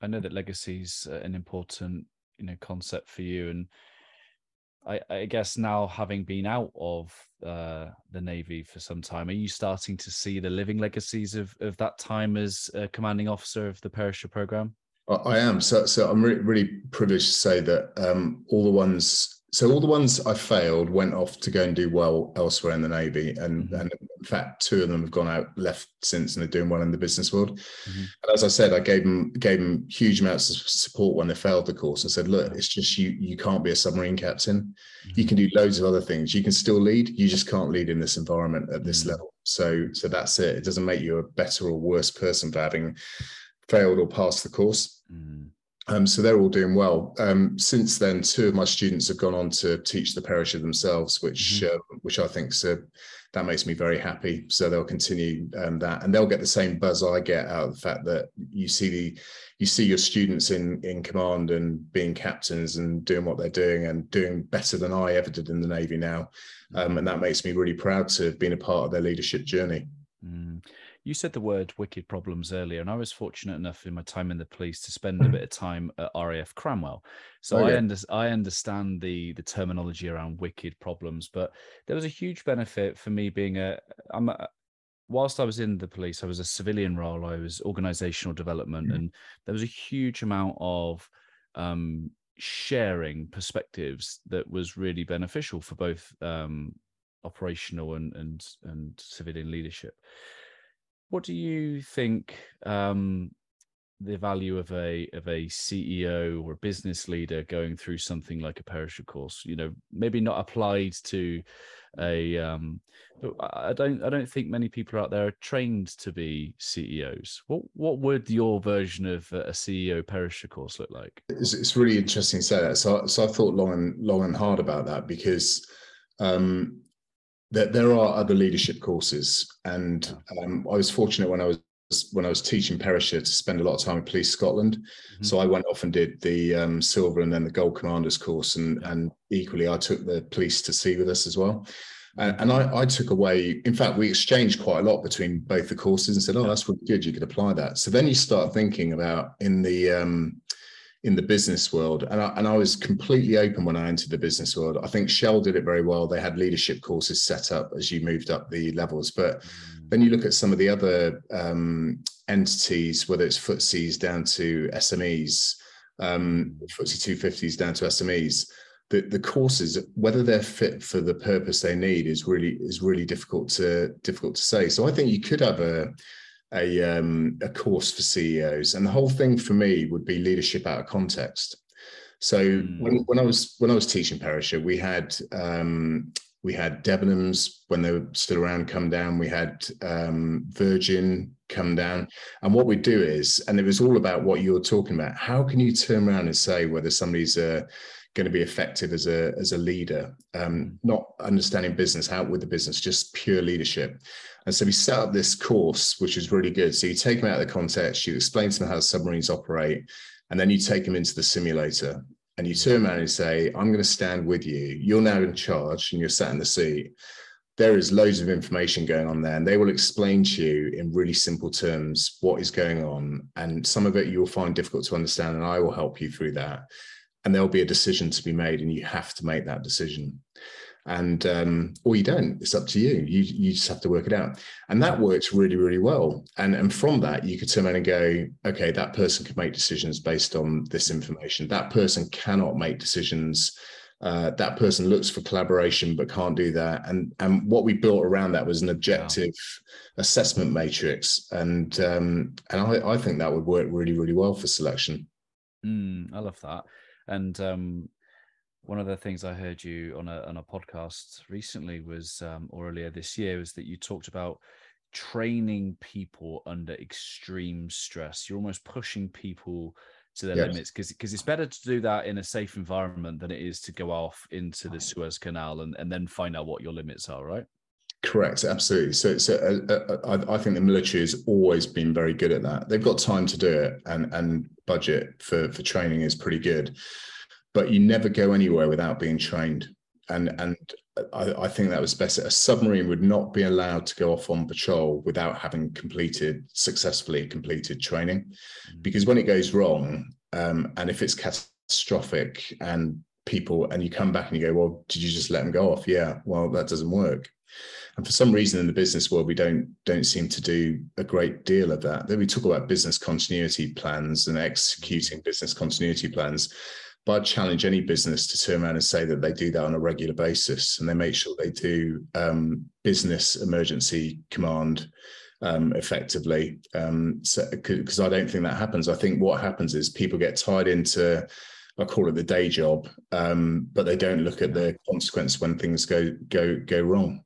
i know that legacy is an important you know concept for you. And I, I, guess now having been out of uh, the Navy for some time, are you starting to see the living legacies of, of that time as a commanding officer of the Perisher program? I am. So, so I'm really, really privileged to say that um, all the ones so all the ones I failed went off to go and do well elsewhere in the Navy, and, mm-hmm. and in fact, two of them have gone out left since, and they're doing well in the business world. Mm-hmm. And as I said, I gave them gave them huge amounts of support when they failed the course, and said, "Look, it's just you. You can't be a submarine captain. Mm-hmm. You can do loads of other things. You can still lead. You just can't lead in this environment at this mm-hmm. level. So, so that's it. It doesn't make you a better or worse person for having failed or passed the course." Mm-hmm. Um, so they're all doing well. Um, since then, two of my students have gone on to teach the perisher themselves, which mm-hmm. uh, which I think so that makes me very happy. So they'll continue um, that, and they'll get the same buzz I get out of the fact that you see the you see your students in in command and being captains and doing what they're doing and doing better than I ever did in the Navy now, um, and that makes me really proud to have been a part of their leadership journey. Mm. You said the word wicked problems earlier, and I was fortunate enough in my time in the police to spend a bit of time at RAF Cranwell. So oh. I, under, I understand the the terminology around wicked problems, but there was a huge benefit for me being a I'm a, whilst I was in the police, I was a civilian role. I was organizational development, mm-hmm. and there was a huge amount of um, sharing perspectives that was really beneficial for both um, operational and and and civilian leadership. What do you think um, the value of a of a CEO or a business leader going through something like a Perisher course? You know, maybe not applied to a. Um, I don't. I don't think many people out there are trained to be CEOs. What What would your version of a CEO Perisher course look like? It's, it's really interesting to say that. So, so I thought long and long and hard about that because um, that there are other leadership courses, and um, I was fortunate when I was when I was teaching Perisher to spend a lot of time with Police Scotland. Mm-hmm. So I went off and did the um, silver and then the gold commanders course, and and equally I took the police to sea with us as well. And, and I, I, took away, in fact, we exchanged quite a lot between both the courses and said, "Oh, that's really good. You could apply that." So then you start thinking about in the um, in the business world. And I, and I was completely open when I entered the business world. I think Shell did it very well. They had leadership courses set up as you moved up the levels. But mm. then you look at some of the other um, entities, whether it's FTSEs down to SMEs, um, mm. FTSE 250s down to SMEs. The, the courses, whether they're fit for the purpose they need, is really is really difficult to difficult to say. So I think you could have a a, um, a course for CEOs, and the whole thing for me would be leadership out of context. So mm. when, when I was when I was teaching Perisher, we had um, we had Debenhams when they were still around come down. We had um, Virgin come down, and what we do is, and it was all about what you were talking about. How can you turn around and say whether somebody's a going to be effective as a as a leader um, not understanding business how with the business just pure leadership and so we set up this course which was really good. So you take them out of the context you explain to them how submarines operate and then you take them into the simulator. And you turn around and say i'm going to stand with you. You're now in charge and you're sat in the seat. There is loads of information going on there and they will explain to you in really simple terms what is going on. And some of it you'll find difficult to understand and i will help you through that. And there'll be a decision to be made and you have to make that decision and um, or you don't it's up to you. You you just have to work it out. And that works really really well. And and from that you could turn around and go okay that person can make decisions based on this information. That person cannot make decisions uh, that person looks for collaboration but can't do that. And and what we built around that was an objective wow. assessment matrix. And um, and I, I think that would work really really well for selection. Mm, i love that. And um, one of the things I heard you on a on a podcast recently was, um, or earlier this year, was that you talked about training people under extreme stress. You're almost pushing people to their yes. limits because because it's better to do that in a safe environment than it is to go off into the Suez Canal and, and then find out what your limits are, right? Correct, absolutely. So, so uh, uh, uh I, I, think the military has always been very good at that. They've got time to do it, and and budget for for training is pretty good, but you never go anywhere without being trained. And and I, I think that was best. A submarine would not be allowed to go off on patrol without having completed successfully completed training, mm-hmm. because when it goes wrong, um, and if it's catastrophic and people and you come back and you go, well, did you just let them go off? Yeah, well, that doesn't work and for some reason in the business world we don't don't seem to do a great deal of that then we talk about business continuity plans and executing business continuity plans but I'd challenge any business to turn around and say that they do that on a regular basis and they make sure they do um, business emergency command um, effectively. Um, because so, I don't think that happens. I think what happens is people get tied into I call it the day job, um, but they don't look at the consequence when things go go go wrong.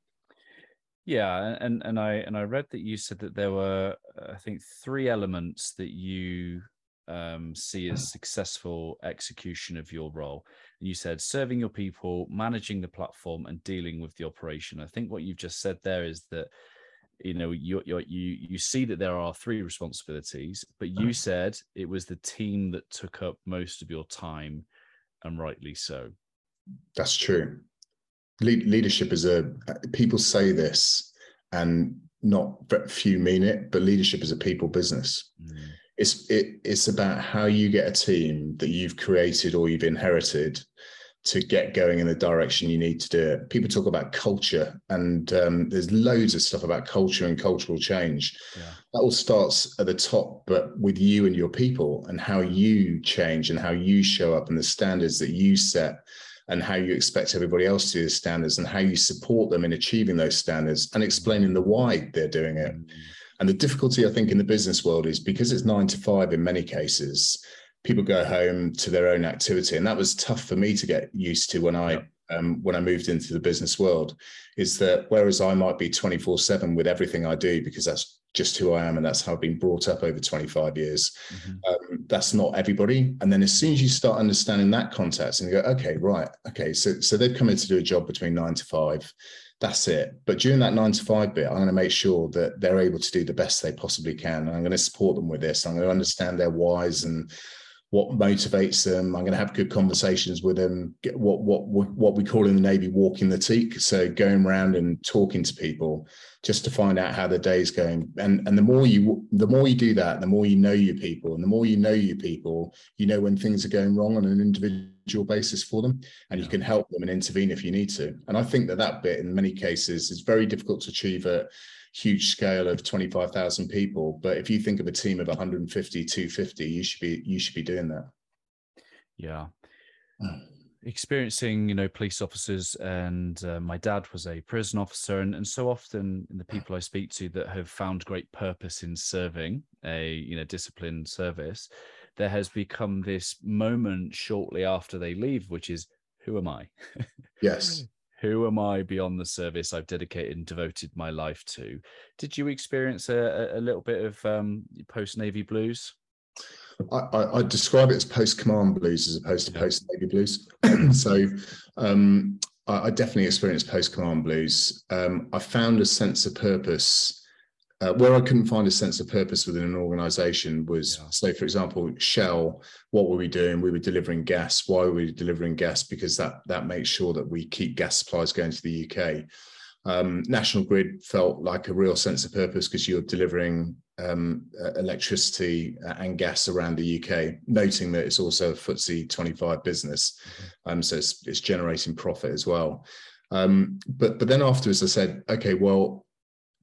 Yeah, and and I and I read that you said that there were I think three elements that you um, see as successful execution of your role. And you said serving your people, managing the platform, and dealing with the operation. I think what you've just said there is that you know you you you you see that there are three responsibilities, but you said it was the team that took up most of your time, and rightly so. That's true. Le- leadership is a people say this, and not few mean it, but leadership is a people business. Mm. It's it, it's about how you get a team that you've created or you've inherited to get going in the direction you need to do it. People talk about culture, and um, there's loads of stuff about culture and cultural change. Yeah. That all starts at the top, but with you and your people, and how you change, and how you show up, and the standards that you set, and how you expect everybody else to do the standards, and how you support them in achieving those standards, and explaining the why they're doing it. Mm-hmm. And the difficulty, I think, in the business world is because it's nine to five in many cases people go home to their own activity, and that was tough for me to get used to when I um, when I moved into the business world. Is that whereas I might be twenty four seven with everything I do because that's just who I am and that's how I've been brought up over 25 years. Mm-hmm. Um, that's not everybody. And then as soon as you start understanding that context and you go, okay, right, okay, so so they've come in to do a job between nine to five. That's it. But during that nine to five bit, I'm going to make sure that they're able to do the best they possibly can. And I'm going to support them with this. I'm going to understand their whys and what motivates them. I'm going to have good conversations with them. Get what what what we call in the Navy walking the teak. So going around and talking to people just to find out how the day's going. And and the more you the more you do that, the more you know your people, and the more you know your people, you know when things are going wrong on an individual basis for them, and you can help them and intervene if you need to. And I think that that bit in many cases is very difficult to achieve at huge scale of 25,000 people. But if you think of a team of 150, 250, you should be you should be doing that. Yeah. Hmm. Experiencing, you know, police officers, and uh, my dad was a prison officer, and, and so often in the people I speak to that have found great purpose in serving a, you know, disciplined service, there has become this moment shortly after they leave, which is, who am I? [laughs] Yes who am I beyond the service I've dedicated and devoted my life to? Did you experience a, a little bit of um, post Navy blues? I, I, I, describe it as post command blues as opposed to yeah. post Navy blues. [clears throat] so um, I, I, definitely experienced post command blues. Um, I found a sense of purpose uh, where I couldn't find a sense of purpose within an organization was, yeah. so for example, Shell, what were we doing? We were delivering gas. Why were we delivering gas? Because that, that makes sure that we keep gas supplies going to the UK. Um, National Grid felt like a real sense of purpose because you're delivering um, electricity and gas around the UK, noting that it's also a FTSE 25 business. Mm-hmm. Um, so it's, it's generating profit as well. Um, but but then afterwards, I said, okay, well,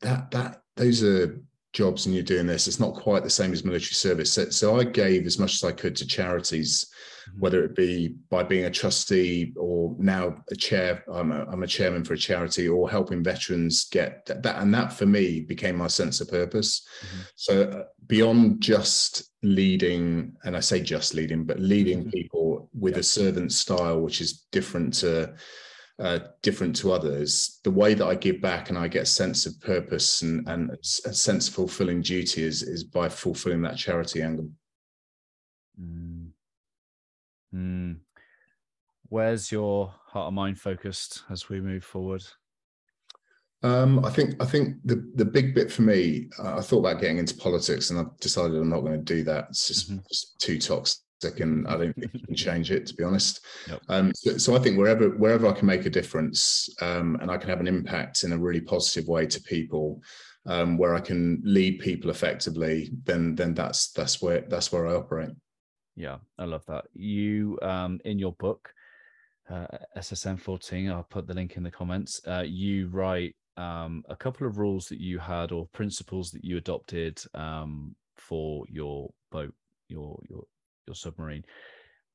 that that those are jobs and you're doing this it's not quite the same as military service so, so i gave as much as i could to charities mm-hmm. whether it be by being a trustee or now a chair i'm a, I'm a chairman for a charity or helping veterans get that, that and that for me became my sense of purpose mm-hmm. so uh, beyond just leading and i say just leading but leading mm-hmm. people with a servant style which is different to uh, different to others, the way that I give back and I get a sense of purpose and, and a sense of fulfilling duty is, is by fulfilling that charity angle. Mm. Mm. Where's your heart and mind focused as we move forward? Um, I think I think the the big bit for me, uh, I thought about getting into politics, and I've decided I'm not going to do that. It's just, mm-hmm. just too toxic and I don't think you can [laughs] change it to be honest. Yep. Um, so, so, I think wherever wherever I can make a difference um, and I can have an impact in a really positive way to people, um, where I can lead people effectively, then then that's that's where that's where I operate. Yeah, I love that. You um, in your book, uh, SSM 14, I'll put the link in the comments. Uh, you write um, a couple of rules that you had or principles that you adopted um, for your boat, your your your submarine.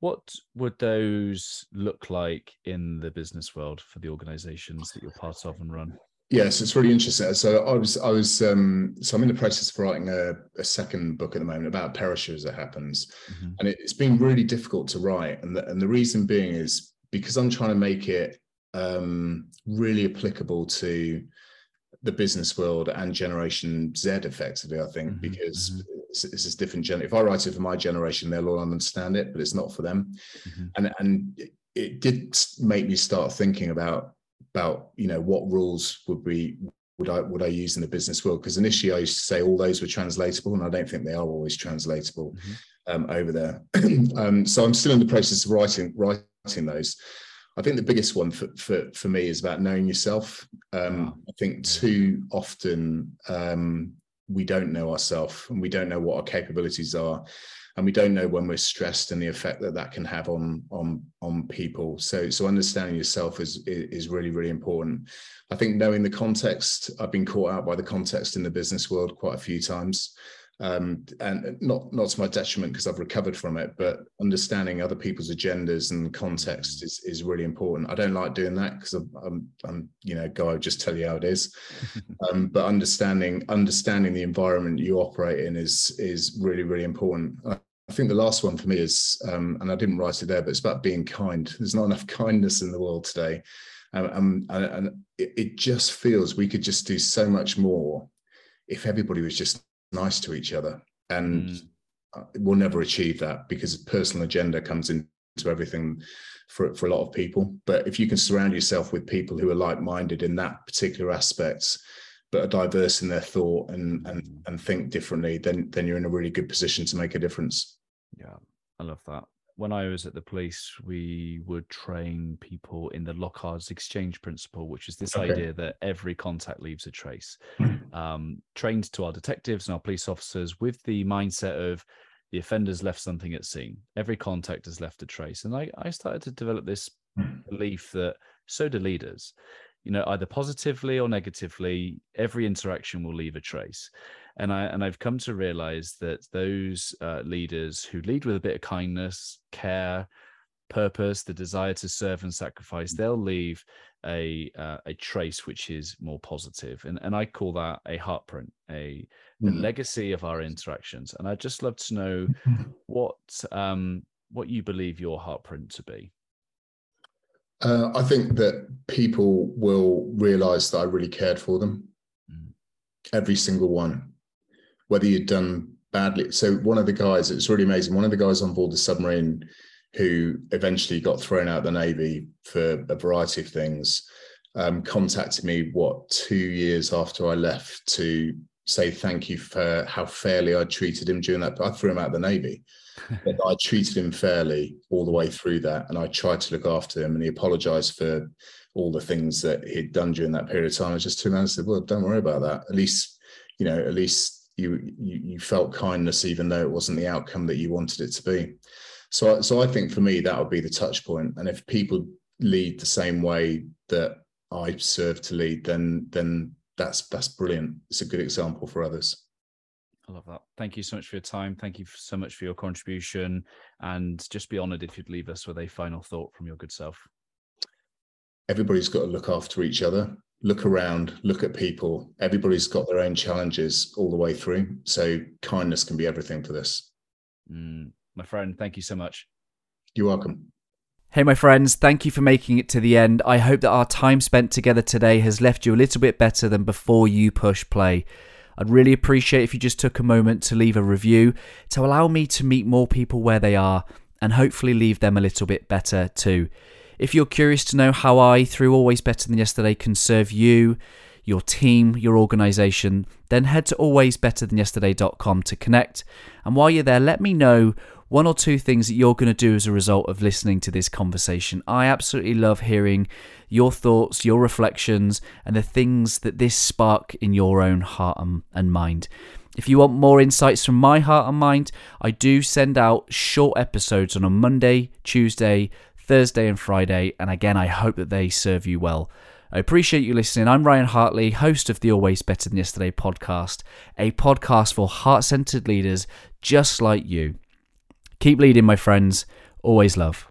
What would those look like in the business world for the organizations that you're part of and run? Yes, it's really interesting. So I was, I was, um, so I'm in the process of writing a, a second book at the moment about perisher as it happens, mm-hmm. and it, has been really difficult to write, and the, and the reason being is because I'm trying to make it um, really applicable to the business world and Generation Z, effectively. I think mm-hmm. because this different gen. If I write it for my generation, they'll all understand it, but it's not for them. Mm-hmm. And and it did make me start thinking about about you know what rules would be would I would I use in the business world? Because initially I used to say all those were translatable, and I don't think they are always translatable mm-hmm. um, over there. [clears throat] um, so I'm still in the process of writing writing those. I think the biggest one for for, for me is about knowing yourself. Um, wow. I think too often um, we don't know ourselves and we don't know what our capabilities are and we don't know when we're stressed and the effect that that can have on on on people. So so understanding yourself is is really really important. I think knowing the context i've been caught out by the context in the business world quite a few times um, and not not to my detriment because I've recovered from it, but understanding other people's agendas and context is is really important. I don't like doing that because I'm, I'm, I'm you know guy I just tell you how it is, [laughs] um, but understanding understanding the environment you operate in is is really really important. I, I think the last one for me is, um, and I didn't write it there, but it's about being kind. There's not enough kindness in the world today, um, and, and it, it just feels we could just do so much more if everybody was just nice to each other. And mm. we'll never achieve that because personal agenda comes into everything for, for a lot of people. But if you can surround yourself with people who are like minded in that particular aspect, but are diverse in their thought and, and, mm. and think differently, then, then you're in a really good position to make a difference. Yeah, I love that when I was at the police, we would train people in the Locard's exchange principle, which is this okay. idea that every contact leaves a trace. Hmm. um, trained to our detectives and our police officers with the mindset of the offenders left something at scene. Every contact has left a trace. And I, I started to develop this hmm. belief that so do leaders. You know, either positively or negatively, every interaction will leave a trace and I and I've come to realize that those uh, leaders who lead with a bit of kindness, care, purpose, the desire to serve and sacrifice, mm. they'll leave a uh, a trace which is more positive, and and I call that a heartprint, a the mm. legacy of our interactions. And I'd just love to know what um what you believe your heartprint to be. Uh, I think that people will realize that I really cared for them. Mm. Every single one whether you'd done badly. So one of the guys, it's really amazing. One of the guys on board the submarine who eventually got thrown out of the Navy for a variety of things, um, contacted me, what, two years after I left to say thank you for how fairly I treated him during that. I threw him out of the Navy. [laughs] but I treated him fairly all the way through that. And I tried to look after him and he apologized for all the things that he'd done during that period of time. I just turned around and said, Well, don't worry about that. At least, you know, at least you, you you felt kindness even though it wasn't the outcome that you wanted it to be. So so I think for me that would be the touch point. And if people lead the same way that I serve to lead, then then that's that's brilliant. It's a good example for others. I love that. Thank you so much for your time. Thank you so much for your contribution. And just be honored if you'd leave us with a final thought from your good self. Everybody's got to look after each other look around, look at people. Everybody's got their own challenges all the way through. So kindness can be everything for this. Mm, my friend, thank you so much. You're welcome. Hey, my friends, thank you for making it to the end. I hope that our time spent together today has left you a little bit better than before you push play. I'd really appreciate if you just took a moment to leave a review to allow me to meet more people where they are and hopefully leave them a little bit better too. If you're curious to know how I, through Always Better Than Yesterday, can serve you, your team, your organization, then head to alwaysbetterthanyesterday.com to connect. And while you're there, let me know one or two things that you're going to do as a result of listening to this conversation. I absolutely love hearing your thoughts, your reflections, and the things that this spark in your own heart and mind. If you want more insights from my heart and mind, I do send out short episodes on a Monday, Tuesday, Thursday and Friday. And again, I hope that they serve you well. I appreciate you listening. I'm Ryan Hartley, host of the Always Better Than Yesterday podcast, a podcast for heart centered leaders just like you. Keep leading, my friends. Always love.